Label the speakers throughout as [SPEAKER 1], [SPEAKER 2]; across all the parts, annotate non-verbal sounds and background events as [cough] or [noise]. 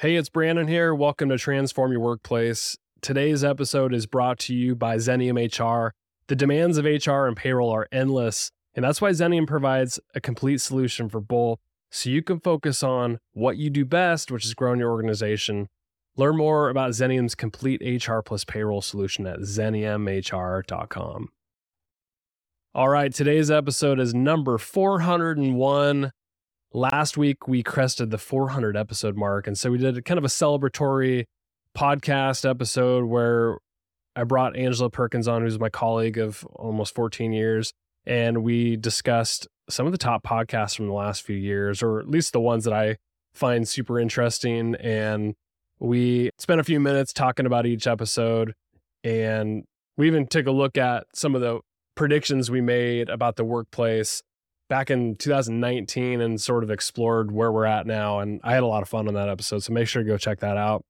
[SPEAKER 1] Hey, it's Brandon here. Welcome to Transform Your Workplace. Today's episode is brought to you by Xenium HR. The demands of HR and payroll are endless, and that's why Xenium provides a complete solution for both so you can focus on what you do best, which is growing your organization. Learn more about Xenium's complete HR plus payroll solution at xeniumhr.com. All right, today's episode is number 401 last week we crested the 400 episode mark and so we did kind of a celebratory podcast episode where i brought angela perkins on who's my colleague of almost 14 years and we discussed some of the top podcasts from the last few years or at least the ones that i find super interesting and we spent a few minutes talking about each episode and we even took a look at some of the predictions we made about the workplace back in 2019 and sort of explored where we're at now. And I had a lot of fun on that episode. So make sure to go check that out.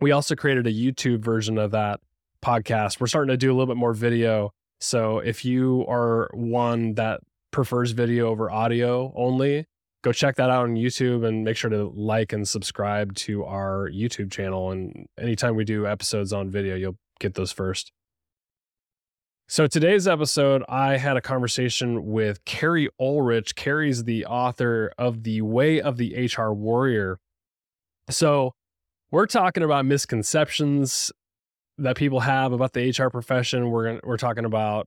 [SPEAKER 1] We also created a YouTube version of that podcast. We're starting to do a little bit more video. So if you are one that prefers video over audio only, go check that out on YouTube and make sure to like and subscribe to our YouTube channel. And anytime we do episodes on video, you'll get those first. So today's episode, I had a conversation with Keri Ohlrich. Keri's the author of The Way of the HR Warrior. So we're talking about misconceptions that people have about the HR profession. We're we're talking about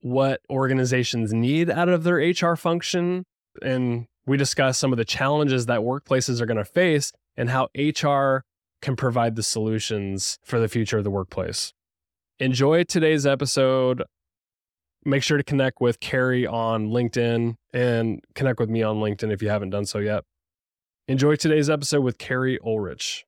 [SPEAKER 1] what organizations need out of their HR function, and we discuss some of the challenges that workplaces are going to face and how HR can provide the solutions for the future of the workplace enjoy today's episode. Make sure to connect with Keri on LinkedIn and connect with me on LinkedIn if you haven't done so yet. Enjoy today's episode with Keri Ohlrich.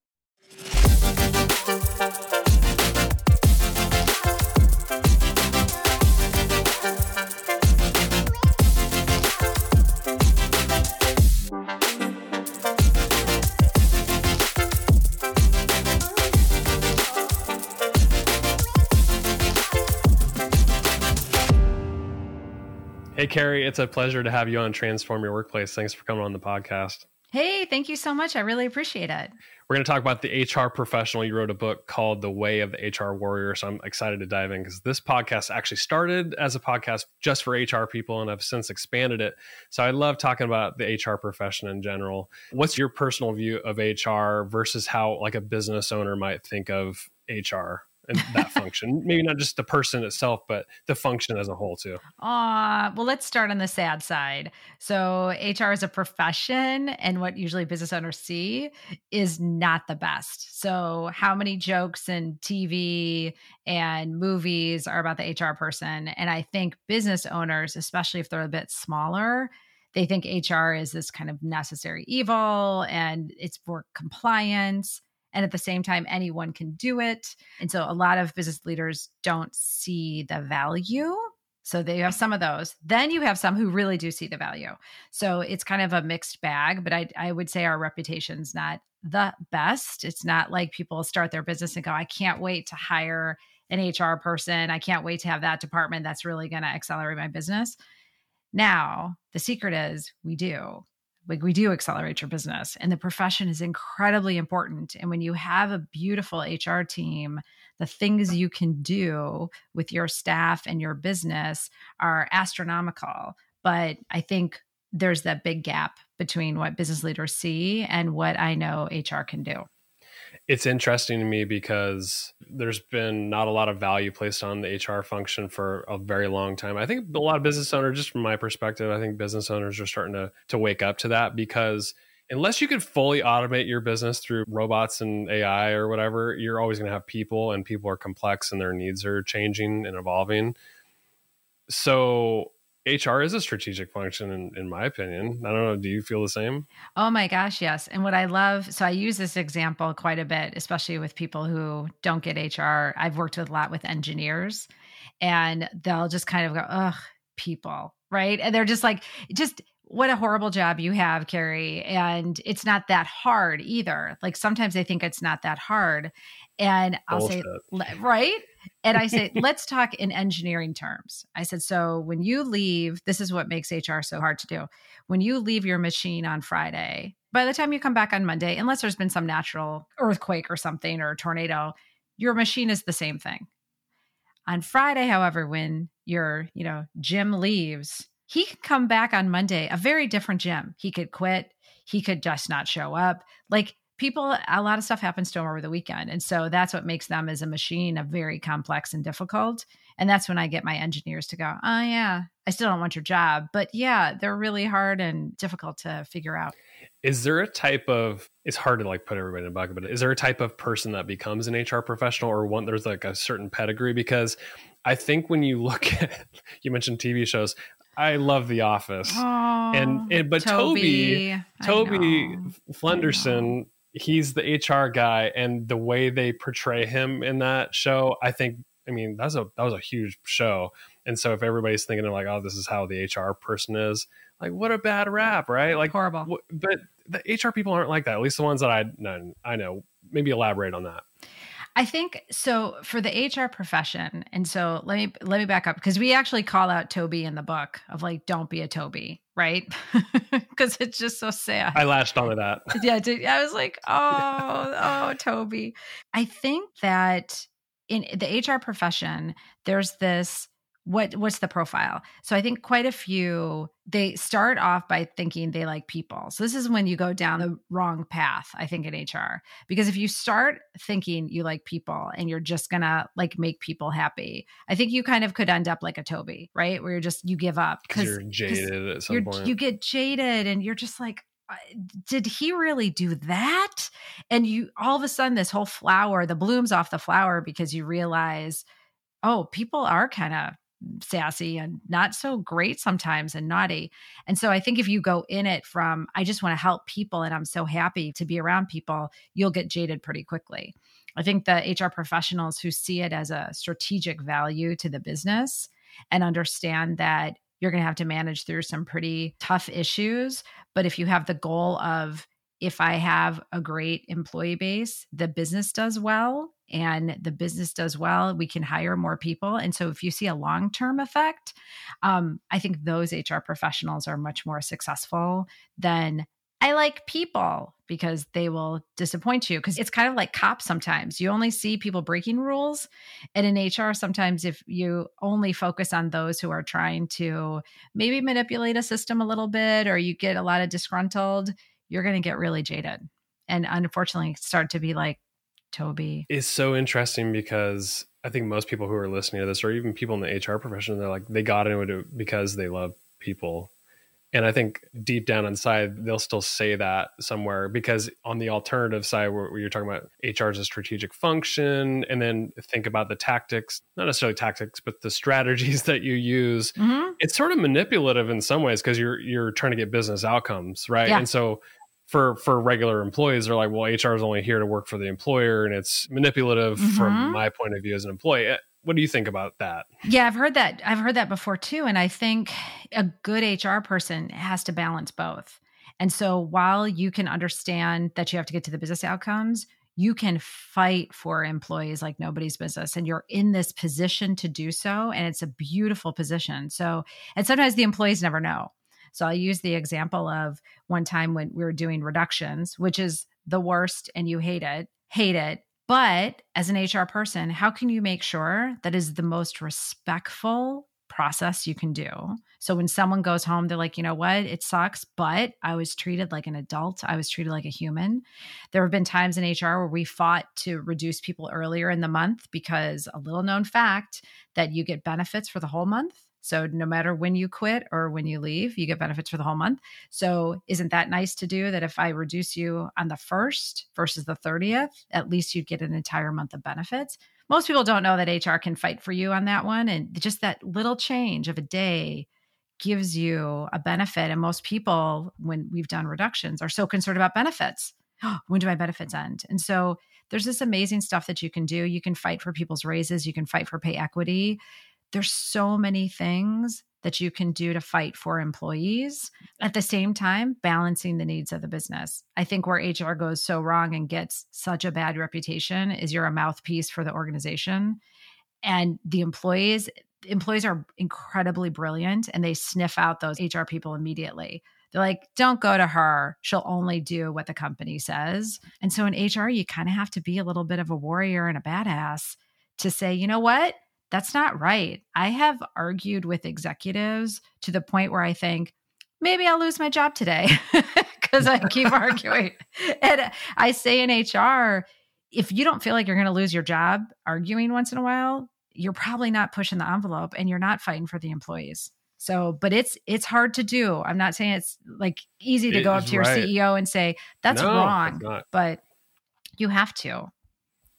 [SPEAKER 1] Hey, Keri, it's a pleasure to have you on Transform Your Workplace. Thanks for coming on the podcast.
[SPEAKER 2] Hey, thank you so much. I really appreciate it.
[SPEAKER 1] We're going to talk about the HR professional. You wrote a book called The Way of the HR Warrior. So I'm excited to dive in because this podcast actually started as a podcast just for HR people and I've since expanded it. So I love talking about the HR profession in general. What's your personal view of HR versus how like a business owner might think of HR? And that function. [laughs] Maybe not just the person itself, but the function as a whole too.
[SPEAKER 2] Ah, well, let's start on the sad side. So HR is a profession, and what usually business owners see is not the best. So how many jokes in TV and movies are about the HR person? And I think business owners, especially if they're a bit smaller, they think HR is this kind of necessary evil and it's for compliance and at the same time anyone can do it. And so a lot of business leaders don't see the value. So they have some of those. Then you have some who really do see the value. So it's kind of a mixed bag but i, I would say our reputation's not the best. It's not like people start their business and go i can't wait to hire an hr person. I can't wait to have that department that's really going to accelerate my business. Now the secret is we do like we do accelerate your business and the profession is incredibly important and when you have a beautiful hr team the things you can do with your staff and your business are astronomical. But i think there's that big gap between what business leaders see and what i know hr can do
[SPEAKER 1] it's interesting to me because there's been not a lot of value placed on the HR function for a very long time. I think a lot of business owners, just from my perspective, I think business owners are starting to to wake up to that because unless you could fully automate your business through robots and AI or whatever, you're always going to have people and people are complex and their needs are changing and evolving. So HR is a strategic function, in, in my opinion. I don't know. Do you feel the same?
[SPEAKER 2] Oh my gosh, yes. And what I love, so I use this example quite a bit, especially with people who don't get HR. I've worked with a lot with engineers, and they'll just kind of go, ugh, people, right? And they're just like, just what a horrible job you have, Keri. And it's not that hard either. Like sometimes they think it's not that hard. And I'll Bullshit. say, right? And I say, [laughs] let's talk in engineering terms. I said, so when you leave, this is what makes HR so hard to do. When you leave your machine on Friday, by the time you come back on Monday, unless there's been some natural earthquake or something or a tornado, your machine is the same thing. On Friday, however, when your, you know, Jim leaves, he could come back on Monday, a very different Jim. He could quit, he could just not show up. Like people, a lot of stuff happens to them over the weekend. And so that's what makes them as a machine a very complex and difficult. And that's when I get my engineers to go, oh, yeah, I still don't want your job. But yeah, they're really hard and difficult to figure out.
[SPEAKER 1] Is there a type of, it's hard to like put everybody in a bucket, but is there a type of person that becomes an HR professional or one, there's like a certain pedigree? Because I think when you look at, you mentioned TV shows, I love The Office,
[SPEAKER 2] oh,
[SPEAKER 1] and, and but Toby, Toby, Toby Flenderson, he's the HR guy, and the way they portray him in that show, I think I mean, that's a that was a huge show. And so if everybody's thinking like, oh, this is how the HR person is, like, what a bad rap, right? Like
[SPEAKER 2] horrible.
[SPEAKER 1] W- but the HR people aren't like that. At least the ones that I know, I know. Maybe elaborate on that.
[SPEAKER 2] I think so for the HR profession. And so let me let me back up because we actually call out Toby in the book of like don't be a Toby, right? [laughs] Because it's just so sad.
[SPEAKER 1] I latched onto that. [laughs]
[SPEAKER 2] yeah, I was like, oh, oh, Toby. I think that in the HR profession, there's this what what's the profile so i think quite a few they start off by thinking they like people. So this is when you go down the wrong path i think in hr because if you start thinking you like people and you're just gonna like make people happy i think you kind of could end up like a toby right? Where you're just you give up
[SPEAKER 1] because you're jaded at some point.
[SPEAKER 2] you get jaded and you're just like uh, did he really do that? And you all of a sudden, this whole flower, the blooms off the flower because you realize, oh, people are kind of sassy and not so great sometimes and naughty. And so I think if you go in it from, I just want to help people and I'm so happy to be around people, you'll get jaded pretty quickly. I think the HR professionals who see it as a strategic value to the business and understand that you're going to have to manage through some pretty tough issues. But if you have the goal of, if I have a great employee base, the business does well, and the business does well, we can hire more people. And so, if you see a long term effect, um, I think those HR professionals are much more successful than I like people because they will disappoint you. Because it's kind of like cops sometimes. You only see people breaking rules. And in HR, sometimes if you only focus on those who are trying to maybe manipulate a system a little bit or you get a lot of disgruntled, you're going to get really jaded. And unfortunately, start to be like Toby.
[SPEAKER 1] It's so interesting because I think most people who are listening to this, or even people in the HR profession, they're like, they got into it because they love people and I think deep down inside, they'll still say that somewhere because on the alternative side, where, you're talking about HR as a strategic function, and then think about the tactics, not necessarily tactics, but the strategies [laughs] that you use. Mm-hmm. It's sort of manipulative in some ways because you're you're trying to get business outcomes, right?
[SPEAKER 2] Yeah.
[SPEAKER 1] And so for for regular employees, they're like, well, HR is only here to work for the employer, and it's manipulative mm-hmm. from my point of view as an employee what do you think about that?
[SPEAKER 2] Yeah, I've heard that. I've heard that before too. And I think a good HR person has to balance both. And so while you can understand that you have to get to the business outcomes, you can fight for employees like nobody's business and you're in this position to do so and it's a beautiful position so and sometimes the employees never know so i'll use the example of one time when we were doing reductions which is the worst and you hate it hate it but as an HR person, how can you make sure that is the most respectful process you can do? So when someone goes home, they're like, you know what, it sucks, but I was treated like an adult. I was treated like a human. There have been times in HR where we fought to reduce people earlier in the month because a little known fact that you get benefits for the whole month so no matter when you quit or when you leave, you get benefits for the whole month. So isn't that nice to do that if I reduce you on the 1st versus the 30th, at least you'd get an entire month of benefits. Most people don't know that HR can fight for you on that one and just that little change of a day gives you a benefit and most people when we've done reductions are so concerned about benefits. [gasps] when do my benefits end? And so there's this amazing stuff that you can do. You can fight for people's raises, you can fight for pay equity there's so many things that you can do to fight for employees at the same time balancing the needs of the business i think where hr goes so wrong and gets such a bad reputation is you're a mouthpiece for the organization and the employees employees are incredibly brilliant and they sniff out those hr people immediately They're like, don't go to her. She'll only do what the company says. And so in HR, you kind of have to be a little bit of a warrior and a badass to say, you know what? That's not right. I have argued with executives to the point where I think maybe I'll lose my job today [laughs] because I keep arguing. [laughs] And I say in HR, if you don't feel like you're going to lose your job arguing once in a while, you're probably not pushing the envelope and you're not fighting for the employees. So, but it's it's hard to do. I'm not saying it's like easy to it go up to your right. CEO and say that's no, wrong, but you have to.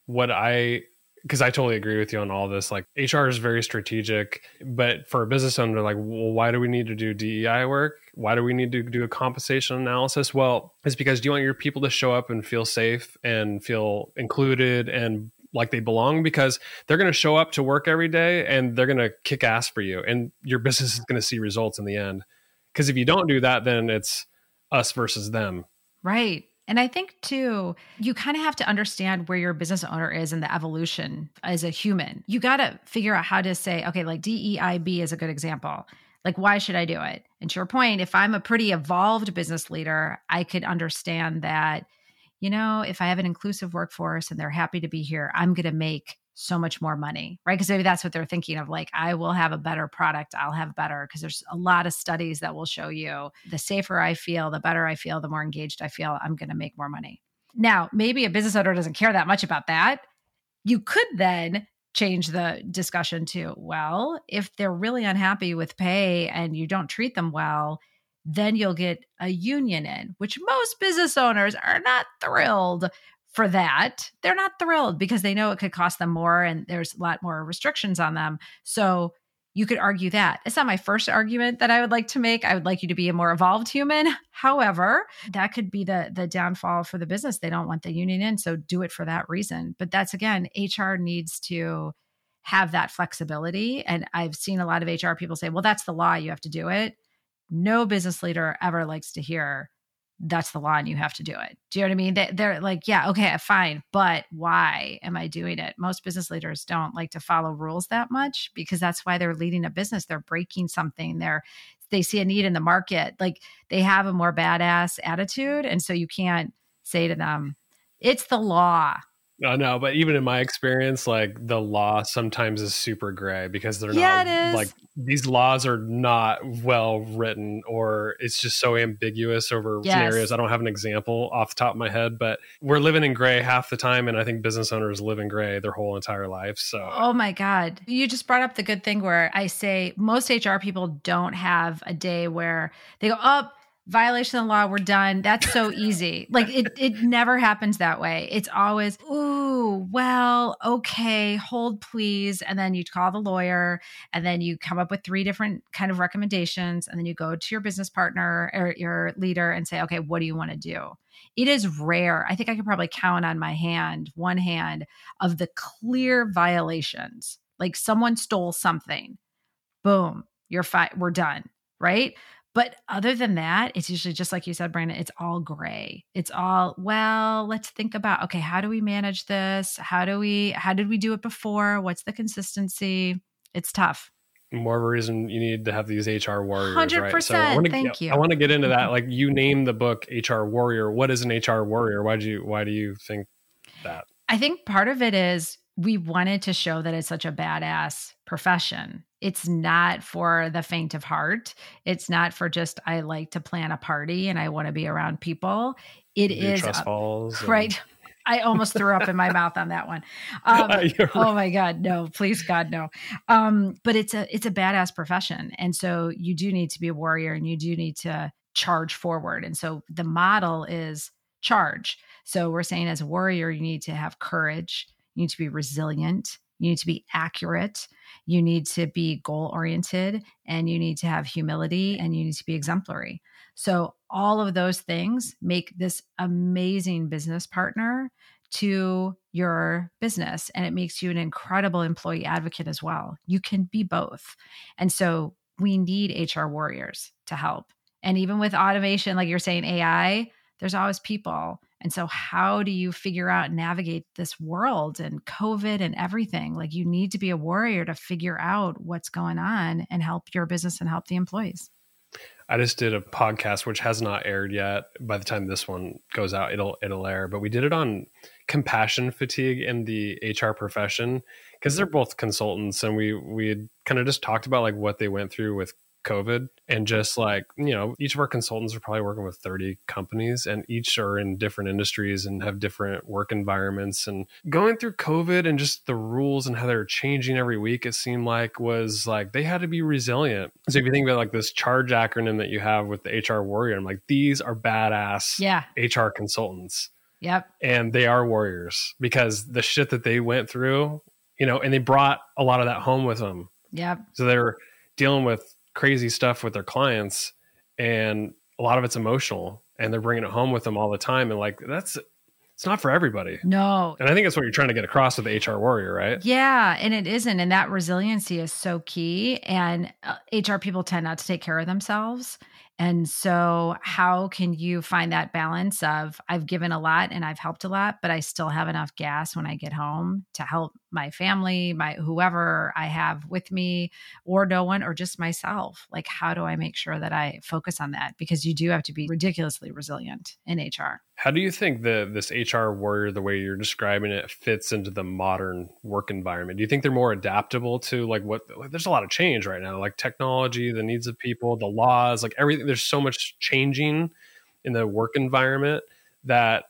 [SPEAKER 1] What I because I totally agree with you on all this. Like HR is very strategic, but for a business owner, like, well, why do we need to do DEI work? Why do we need to do a compensation analysis? Well, it's because do you want your people to show up and feel safe and feel included and like they belong because they're going to show up to work every day and they're going to kick ass for you and your business is going to see results in the end. Because if you don't do that, then it's us versus them.
[SPEAKER 2] Right. And I think too, you kind of have to understand where your business owner is in the evolution as a human. You got to figure out how to say, okay, like DEIB is a good example. Like, why should I do it? And to your point, if I'm a pretty evolved business leader, I could understand that, you know, if I have an inclusive workforce and they're happy to be here, I'm going to make so much more money, right? Because maybe that's what they're thinking of like, I will have a better product, I'll have better. Because there's a lot of studies that will show you the safer I feel, the better I feel, the more engaged I feel, I'm going to make more money. Now, maybe a business owner doesn't care that much about that. You could then change the discussion to, well, if they're really unhappy with pay and you don't treat them well, then you'll get a union in, which most business owners are not thrilled for that. They're not thrilled because they know it could cost them more and there's a lot more restrictions on them. So you could argue that. It's not my first argument that I would like to make. I would like you to be a more evolved human. [laughs] However, that could be the the downfall for the business. They don't want the union in, so do it for that reason. But that's again, HR needs to have that flexibility and I've seen a lot of HR people say, "Well, that's the law, you have to do it." No business leader ever likes to hear that's the law and you have to do it. Do you know what I mean? They, they're like, yeah, okay, fine, but why am I doing it? Most business leaders don't like to follow rules that much because that's why they're leading a business. They're breaking something. They're they see a need in the market. Like they have a more badass attitude, and so you can't say to them, "It's the law."
[SPEAKER 1] No, no, but even in my experience, like the law sometimes is super gray because they're yeah, not like these laws are not well written or it's just so ambiguous over yes. scenarios. I don't have an example off the top of my head, but we're living in gray half the time. And I think business owners live in gray their whole entire life. So,
[SPEAKER 2] oh my God. You just brought up the good thing where I say most HR people don't have a day where they go, up. Oh, violation of the law, we're done. That's so easy. like it it never happens that way. It's always, ooh, well, okay, hold please. And then you call the lawyer and then you come up with three different kind of recommendations. And then you go to your business partner or your leader and say, okay, what do you want to do? It is rare. I think I could probably count on my hand, one hand, of the clear violations. Like someone stole something. Boom, you're fine. We're done. Right. But other than that, it's usually just like you said, Brandon, it's all gray. It's all, well, let's think about, okay, how do we manage this? How do we, how did we do it before? What's the consistency? It's tough.
[SPEAKER 1] More of a reason you need to have these HR warriors, 100%, right?
[SPEAKER 2] So I wanna, thank you.
[SPEAKER 1] I want to get into that. Mm-hmm. Like you name the book HR Warrior. What is an HR warrior? Why do you, why do you think that?
[SPEAKER 2] I think part of it is we wanted to show that it's such a badass profession. It's not for the faint of heart. It's not for just I like to plan a party and I want to be around people. It is right. I almost threw up in my mouth on that one. [laughs] Um, right. Oh my God, no! Please, God, no. Um, but it's a it's a badass profession, and so you do need to be a warrior, and you do need to charge forward. And so the model is charge. So we're saying as a warrior, you need to have courage, you need to be resilient, you need to be accurate, you need to be goal oriented, and you need to have humility and you need to be exemplary. So, all of those things make this amazing business partner to your business and it makes you an incredible employee advocate as well. You can be both. And so, we need HR warriors to help. And even with automation, like you're saying, AI, there's always people and so, how do you figure out and navigate this world and COVID and everything? Like, you need to be a warrior to figure out what's going on and help your business and help the employees.
[SPEAKER 1] I just did a podcast which has not aired yet. By the time this one goes out, it'll it'll air. But we did it on compassion fatigue in the HR profession because they're both consultants, and we we kind of just talked about like what they went through with COVID and just like, you know, each of our consultants are probably working with 30 companies and each are in different industries and have different work environments. And going through COVID and just the rules and how they're changing every week, it seemed like was like they had to be resilient. So if you think about like this charge acronym that you have with the HR warrior, I'm like, these are badass
[SPEAKER 2] yeah.
[SPEAKER 1] HR consultants.
[SPEAKER 2] Yep.
[SPEAKER 1] And they are warriors because the shit that they went through, you know, and they brought a lot of that home with them.
[SPEAKER 2] Yep.
[SPEAKER 1] So they're dealing with crazy stuff with their clients and a lot of it's emotional and they're bringing it home with them all the time and like that's it's not for everybody.
[SPEAKER 2] No.
[SPEAKER 1] And I think that's what you're trying to get across with the HR warrior, right?
[SPEAKER 2] Yeah, and it isn't and that resiliency is so key and uh, HR people tend not to take care of themselves and so, how can you find that balance of I've given a lot and I've helped a lot, but I still have enough gas when I get home to help my family, my whoever I have with me, or no one, or just myself? Like, how do I make sure that I focus on that? Because you do have to be ridiculously resilient in HR.
[SPEAKER 1] How do you think the this HR warrior, the way you're describing it, fits into the modern work environment? Do you think they're more adaptable to like what? There's a lot of change right now, like technology, the needs of people, the laws, like everything. There's so much changing in the work environment that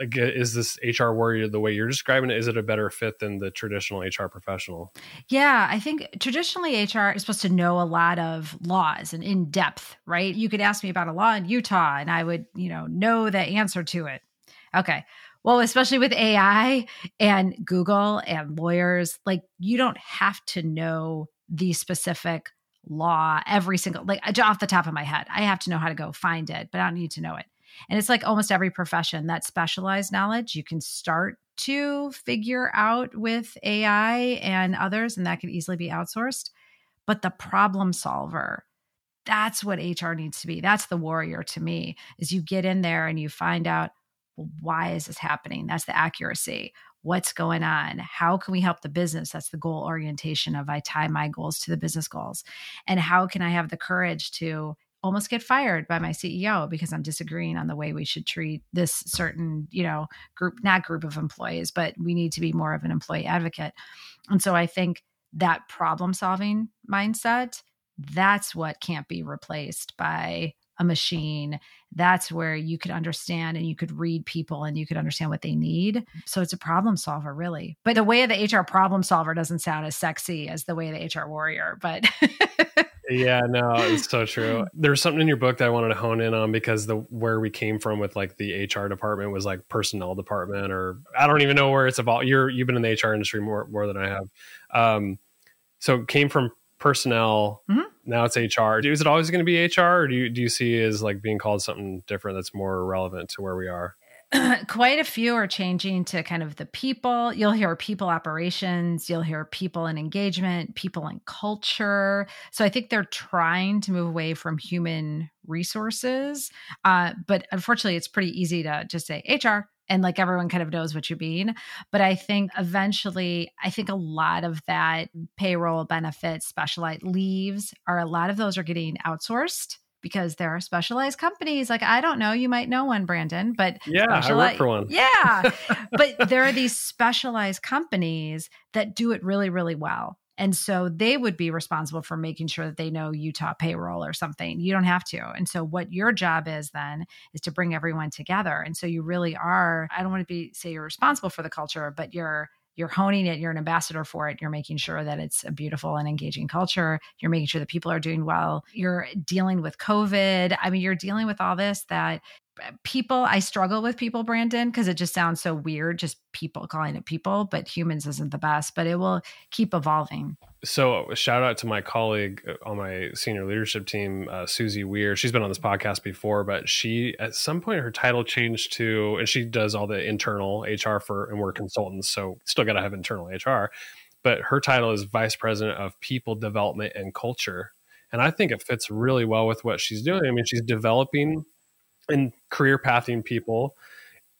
[SPEAKER 1] is this HR warrior the way you're describing it? Is it a better fit than the traditional HR professional?
[SPEAKER 2] Yeah, I think traditionally HR is supposed to know a lot of laws and in depth, right? You could ask me about a law in Utah and I would, you know, know the answer to it. Okay. Well, especially with AI and Google and lawyers, like you don't have to know the specific law every single like off the top of my head. I have to know how to go find it, but I don't need to know it. And it's like almost every profession that specialized knowledge you can start to figure out with AI and others, and that could easily be outsourced. But the problem solver, that's what HR needs to be. That's the warrior to me, is you get in there and you find out, well, why is this happening? That's the accuracy. What's going on? How can we help the business? That's the goal orientation of I tie my goals to the business goals. And how can I have the courage to almost get fired by my CEO because I'm disagreeing on the way we should treat this certain, you know, group, not group of employees, but we need to be more of an employee advocate. And so I think that problem solving mindset, that's what can't be replaced by a machine. That's where you could understand and you could read people and you could understand what they need. So it's a problem solver, really. But the way of the HR problem solver doesn't sound as sexy as the way of the HR warrior, but [laughs]
[SPEAKER 1] yeah, no, it's so true. There's something in your book that I wanted to hone in on because the where we came from with like the HR department was like personnel department, or I don't even know where it's about. You're you've been in the HR industry more more than I have. Um, so came from personnel. Mm-hmm. Now it's HR. Is it always going to be HR, or do you do you see it as like being called something different that's more relevant to where we are? [clears throat]
[SPEAKER 2] quite a few are changing to kind of the people. You'll hear people operations, you'll hear people and engagement, people and culture. So I think they're trying to move away from human resources. Uh, but unfortunately, it's pretty easy to just say HR and like everyone kind of knows what you mean. But I think eventually, I think a lot of that payroll benefits, specialized leaves are a lot of those are getting outsourced because there are specialized companies. Like I don't know, you might know one, Brandon, but
[SPEAKER 1] yeah, I work for one.
[SPEAKER 2] Yeah, [laughs] but there are these specialized companies that do it really, really well. And so they would be responsible for making sure that they know Utah payroll or something. You don't have to. And so what your job is then is to bring everyone together. And so you really are, I don't want to be say you're responsible for the culture, but you're you're honing it, you're an ambassador for it, you're making sure that it's a beautiful and engaging culture, you're making sure that people are doing well, you're dealing with COVID. I mean, you're dealing with all this that people i struggle with people brandon because it just sounds so weird just people calling it people but humans isn't the best but it will keep evolving.
[SPEAKER 1] So shout out to my colleague uh, on my senior leadership team uh, susie weir. She's been on this podcast before but she at some point her title changed to and she does all the internal hr for and we're consultants so still got to have internal hr but her title is vice president of people development and culture and i think it fits really well with what she's doing. I mean she's developing and career pathing people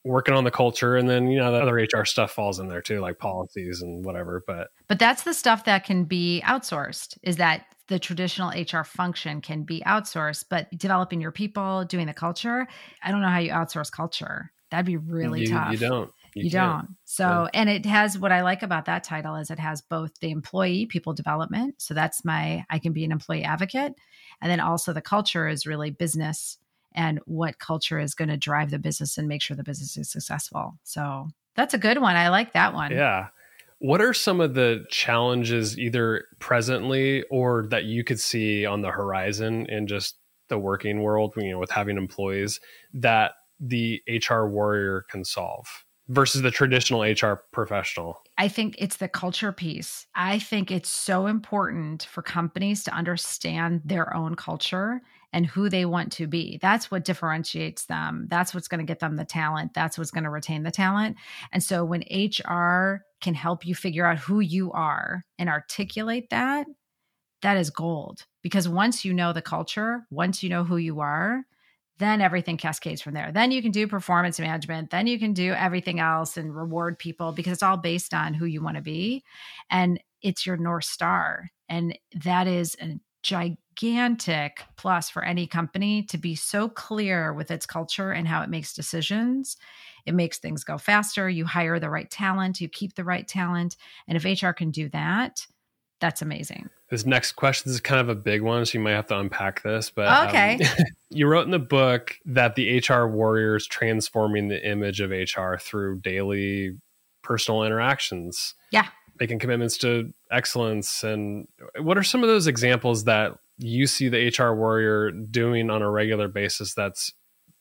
[SPEAKER 1] working on the culture and then you know the other hr stuff falls in there too like policies and whatever but
[SPEAKER 2] but that's the stuff that can be outsourced is that the traditional HR function can be outsourced, but developing your people, doing the culture, I don't know how you outsource culture. That'd be really
[SPEAKER 1] you,
[SPEAKER 2] tough.
[SPEAKER 1] You don't.
[SPEAKER 2] You, you don't. So, yeah. and it has what I like about that title is it has both the employee people development. So that's my, I can be an employee advocate. And then also the culture is really business and what culture is going to drive the business and make sure the business is successful. So that's a good one. I like that one.
[SPEAKER 1] Yeah. What are some of the challenges, either presently or that you could see on the horizon in just the working world, you know, with having employees that the HR warrior can solve? versus the traditional HR professional?
[SPEAKER 2] I think it's the culture piece. I think it's so important for companies to understand their own culture and who they want to be. That's what differentiates them. That's what's going to get them the talent. That's what's going to retain the talent. And so when HR can help you figure out who you are and articulate that, that is gold. Because once you know the culture, once you know who you are, then everything cascades from there. Then you can do performance management. Then you can do everything else and reward people because it's all based on who you want to be. And it's your North Star. And that is a gigantic plus for any company to be so clear with its culture and how it makes decisions. It makes things go faster. You hire the right talent, you keep the right talent. And if HR can do that, that's amazing.
[SPEAKER 1] This next question is kind of a big one, so you might have to unpack this. But
[SPEAKER 2] um, okay,
[SPEAKER 1] um, [laughs] you wrote in the book that the HR warriors transforming the image of HR through daily personal interactions.
[SPEAKER 2] Yeah,
[SPEAKER 1] making commitments to excellence. And what are some of those examples that you see the HR warrior doing on a regular basis that's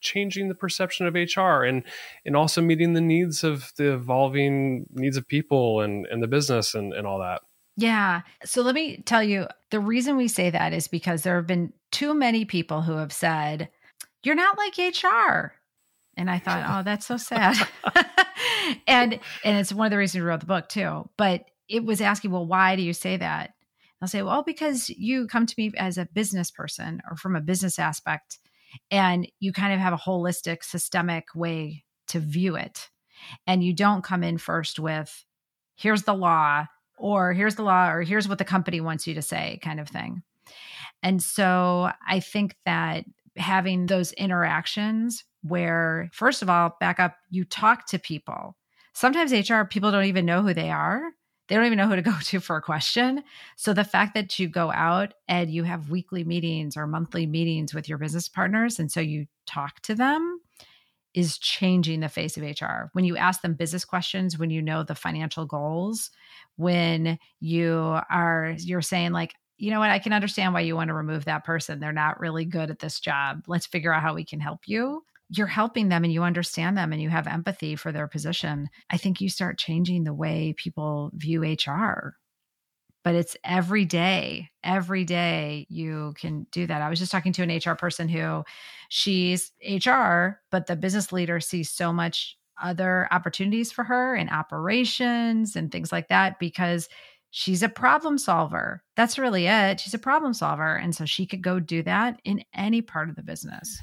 [SPEAKER 1] changing the perception of HR and and also meeting the needs of the evolving needs of people and, and the business and, and all that?
[SPEAKER 2] Yeah. So let me tell you the reason we say that is because there have been too many people who have said, You're not like HR. And I thought, oh, that's so sad. [laughs] and and it's one of the reasons we wrote the book too. But it was asking, well, why do you say that? I'll say, well, because you come to me as a business person or from a business aspect, and you kind of have a holistic, systemic way to view it. And you don't come in first with, here's the law, or here's the law or here's what the company wants you to say kind of thing and so i think that having those interactions where first of all back up you talk to people sometimes hr people don't even know who they are they don't even know who to go to for a question so the fact that you go out and you have weekly meetings or monthly meetings with your business partners and so you talk to them is changing the face of HR. When you ask them business questions, when you know the financial goals, when you are you're saying like, you know what, I can understand why you want to remove that person. They're not really good at this job. Let's figure out how we can help you. You're helping them and you understand them and you have empathy for their position. I think you start changing the way people view HR but it's every day every day you can do that. I was just talking to an hr person who she's hr but the business leader sees so much other opportunities for her in operations and things like that because she's a problem solver. That's really it. She's a problem solver. And so she could go do that in any part of the business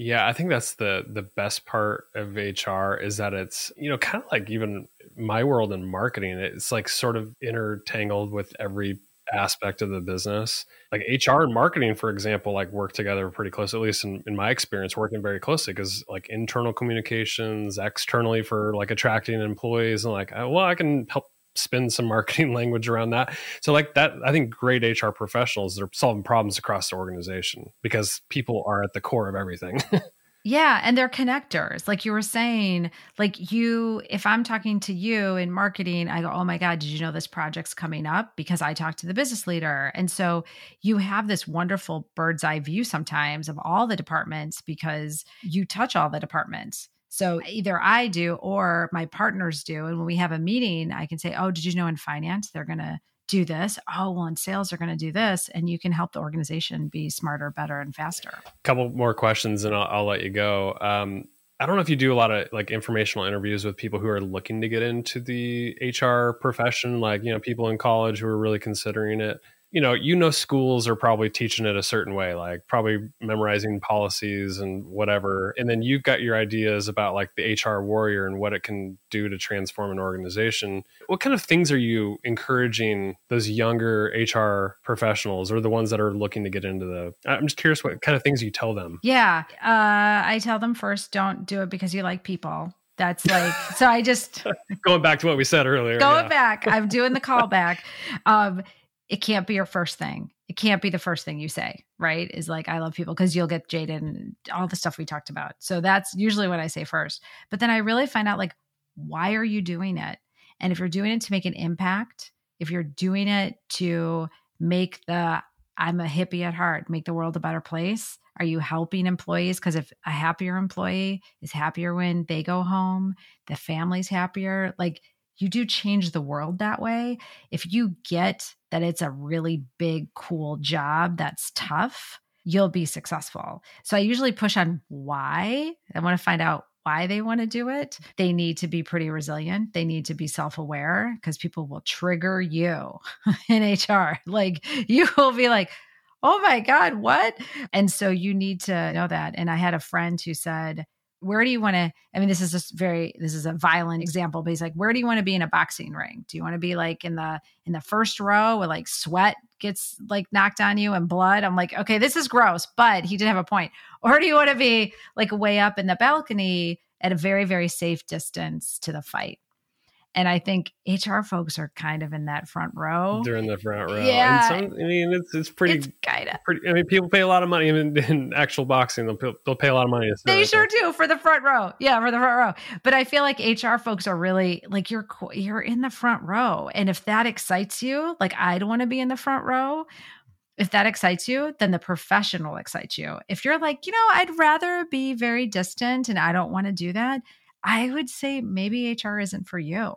[SPEAKER 1] yeah, I think that's the the best part of HR is that it's, you know, kind of like even my world in marketing, it's like sort of intertangled with every aspect of the business. Like HR and marketing, for example, like work together pretty close, at least in, in my experience, working very closely because like internal communications, externally for like attracting employees and like, oh, well, I can help spin some marketing [laughs] language around that. So like that, I think great HR professionals are solving problems across the organization because people are at the core of everything. [laughs]
[SPEAKER 2] yeah, and they're connectors. Like you were saying, like you if I'm talking to you in marketing, I go, "Oh my god, did you know this project's coming up?" because I talked to the business leader. And so you have this wonderful bird's eye view sometimes of all the departments because you touch all the departments. So either I do or my partners do. And when we have a meeting, I can say, Oh, did you know in finance they're going to do this? Oh, well, in sales they're going to do this. And you can help the organization be smarter, better, and faster. A
[SPEAKER 1] couple more questions and I'll, I'll let you go. Um, I don't know if you do a lot of like informational interviews with people who are looking to get into the HR profession, like, you know, people in college who are really considering it. You know, you know, schools are probably teaching it a certain way, like probably memorizing policies and whatever. And then you've got your ideas about like the HR warrior and what it can do to transform an organization. What kind of things are you encouraging those younger HR professionals or the ones that are looking to get into the? I'm just curious what kind of things you tell them.
[SPEAKER 2] Yeah. Uh, I tell them first, don't do it because you like people. That's like so. I just [laughs]
[SPEAKER 1] going back to what we said earlier.
[SPEAKER 2] Going yeah. back, I'm doing the callback. [laughs] Um, it can't be your first thing. It can't be the first thing you say, right? Is like, I love people because you'll get jaded and all the stuff we talked about. So that's usually what I say first. But then I really find out, like, why are you doing it? And if you're doing it to make an impact, if you're doing it to make the I'm a hippie at heart, make the world a better place, are you helping employees? Because if a happier employee is happier when they go home, the family's happier, like you do change the world that way. If you get that it's a really big, cool job that's tough, you'll be successful. So I usually push on why. I want to find out why they want to do it. They need to be pretty resilient. They need to be self aware because people will trigger you [laughs] in HR. Like you [laughs] will be like, oh my God, what? And so you need to know that. And I had a friend who said, where do you want to i mean this is just very this is a violent example but he's like where do you want to be in a boxing ring? Do you want to be like in the in the first row where like sweat gets like knocked on you and blood? I'm like okay this is gross but he did have a point. [laughs] Or do you want to be like way up in the balcony at a very very safe distance to the fight and I think HR folks are kind of in that front row.
[SPEAKER 1] They're in the front row.
[SPEAKER 2] Yeah.
[SPEAKER 1] Some, I mean, it's, it's pretty,
[SPEAKER 2] it's kind of
[SPEAKER 1] pretty. I mean, people pay a lot of money in, in actual boxing. They'll pay, they'll pay a lot of money.
[SPEAKER 2] They sure do for the front row. Yeah, for the front row. But I feel like HR folks are really like you're you're in the front row, and if that excites you, like I don't want to be in the front row. If that excites you, then the profession will excite you. If you're like, you know, I'd rather be very distant and I don't want to do that, I would say maybe HR isn't for you.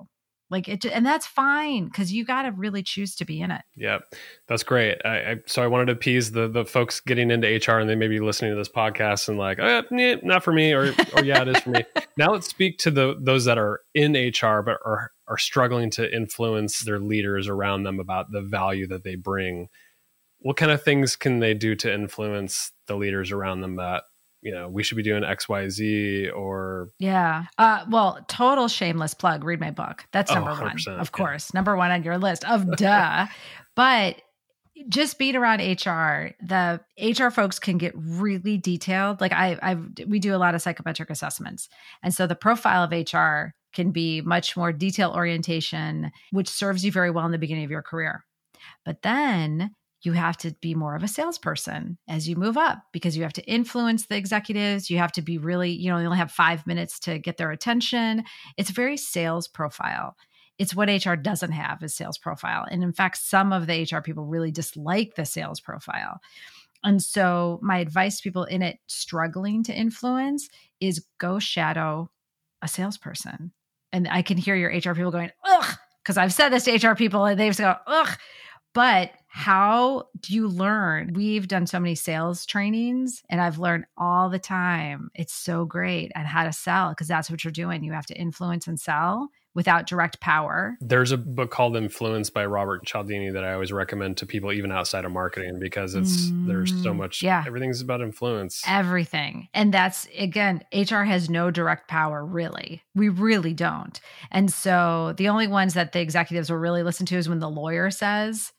[SPEAKER 2] Like it, and that's fine because you got to really choose to be in it.
[SPEAKER 1] Yeah, that's great. I, I, so I wanted to appease the the folks getting into HR and they may be listening to this podcast and like, uh, oh, yeah, not for me, or or yeah, it is for me. [laughs] Now let's speak to the those that are in HR but are are struggling to influence their leaders around them about the value that they bring. What kind of things can they do to influence the leaders around them that you know we should be doing xyz or
[SPEAKER 2] yeah. Uh, well total shameless plug read my book. That's oh, number oh, one of course. Yeah. number one on your list of [laughs] duh. But just beat around hr the hr folks can get really detailed. Like i i we do a lot of psychometric assessments. And so the profile of hr can be much more detail orientation which serves you very well in the beginning of your career. But then you have to be more of a salesperson as you move up because you have to influence the executives. You have to be really, you know, you only have five minutes to get their attention. It's very sales profile. It's what HR doesn't have is sales profile. And in fact, some of the HR people really dislike the sales profile. And so my advice to people in it struggling to influence is go shadow a salesperson. And I can hear your HR people going, ugh, because I've said this to HR people and they've go, ugh. But how do you learn? We've done so many sales trainings and I've learned all the time. It's so great at how to sell because that's what you're doing. You have to influence and sell without direct power.
[SPEAKER 1] There's a book called Influence by Robert Cialdini that I always recommend to people even outside of marketing because it's mm, there's so mm, much yeah. everything's about influence.
[SPEAKER 2] Everything. And that's again, HR has no direct power really. We really don't. And so the only ones that the executives will really listen to is when the lawyer says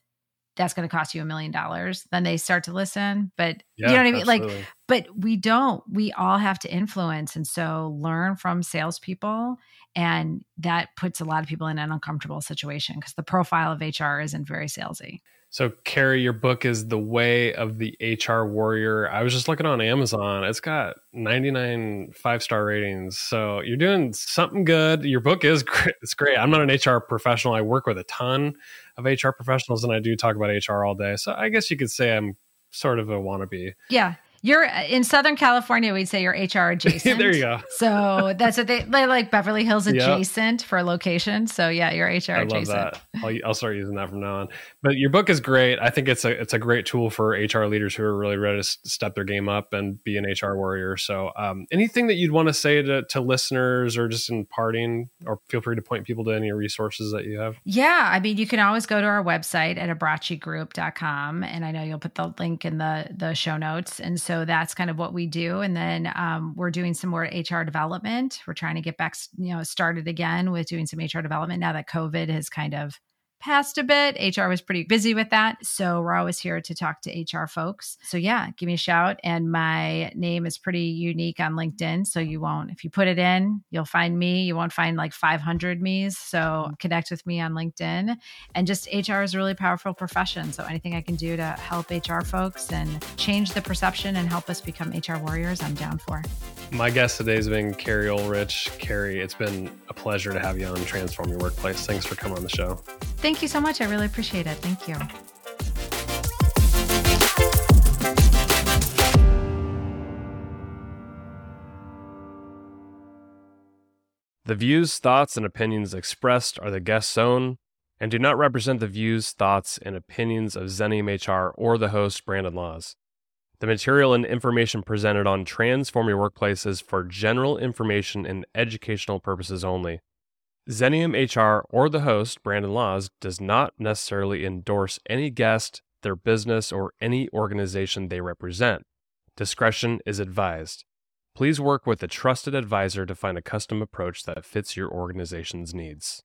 [SPEAKER 2] that's going to cost you a million dollars, then they start to listen. But yeah, you know what I mean? Absolutely. Like, but we don't. We all have to influence. And so learn from salespeople. And that puts a lot of people in an uncomfortable situation because the profile of HR isn't very salesy.
[SPEAKER 1] So, Keri, your book is The Way of the HR Warrior. I was just looking on Amazon. It's got 99 five star ratings. So, you're doing something good. Your book is great. It's great. I'm not an HR professional. I work with a ton of HR professionals and I do talk about HR all day. So, I guess you could say I'm sort of a wannabe.
[SPEAKER 2] Yeah. You're in Southern California, we'd say you're HR adjacent. [laughs]
[SPEAKER 1] there you go.
[SPEAKER 2] so that's what they, they like Beverly Hills adjacent yep. for location. So yeah, you're HR I adjacent.
[SPEAKER 1] love that. I'll, I'll start using that from now on. But your book is great. I think it's a it's a great tool for HR leaders who are really ready to step their game up and be an HR warrior. So um, anything that you'd want to say to, to listeners or just in parting, or feel free to point people to any resources that you have.
[SPEAKER 2] Yeah, I mean, you can always go to our website at abbraccigroup.com, and I know you'll put the link in the the show notes. And so that's kind of what we do. And then um, we're doing some more HR development. We're trying to get back, you know, started again with doing some HR development now that COVID has kind of past a bit. HR was pretty busy with that. So we're always here to talk to HR folks. So yeah, give me a shout. And my name is pretty unique on LinkedIn. So you won't, if you put it in, you'll find me. You won't find like 500 me's. So connect with me on LinkedIn. And just HR is a really powerful profession. So anything I can do to help HR folks and change the perception and help us become HR warriors, I'm down for.
[SPEAKER 1] My guest today has been Keri Ohlrich. Keri, it's been a pleasure to have you on Transform Your Workplace. Thanks for coming on the show.
[SPEAKER 2] Thank you so much. I really appreciate it. Thank you.
[SPEAKER 1] The views, thoughts, and opinions expressed are the guest's own and do not represent the views, thoughts, and opinions of Xenium HR or the host, Brandon Laws. The material and information presented on Transform Your Workplace is for general information and educational purposes only. Xenium HR or the host, Brandon Laws, does not necessarily endorse any guest, their business, or any organization they represent. Discretion is advised. Please work with a trusted advisor to find a custom approach that fits your organization's needs.